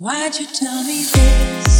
Why'd you tell me this?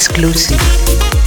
exclusive.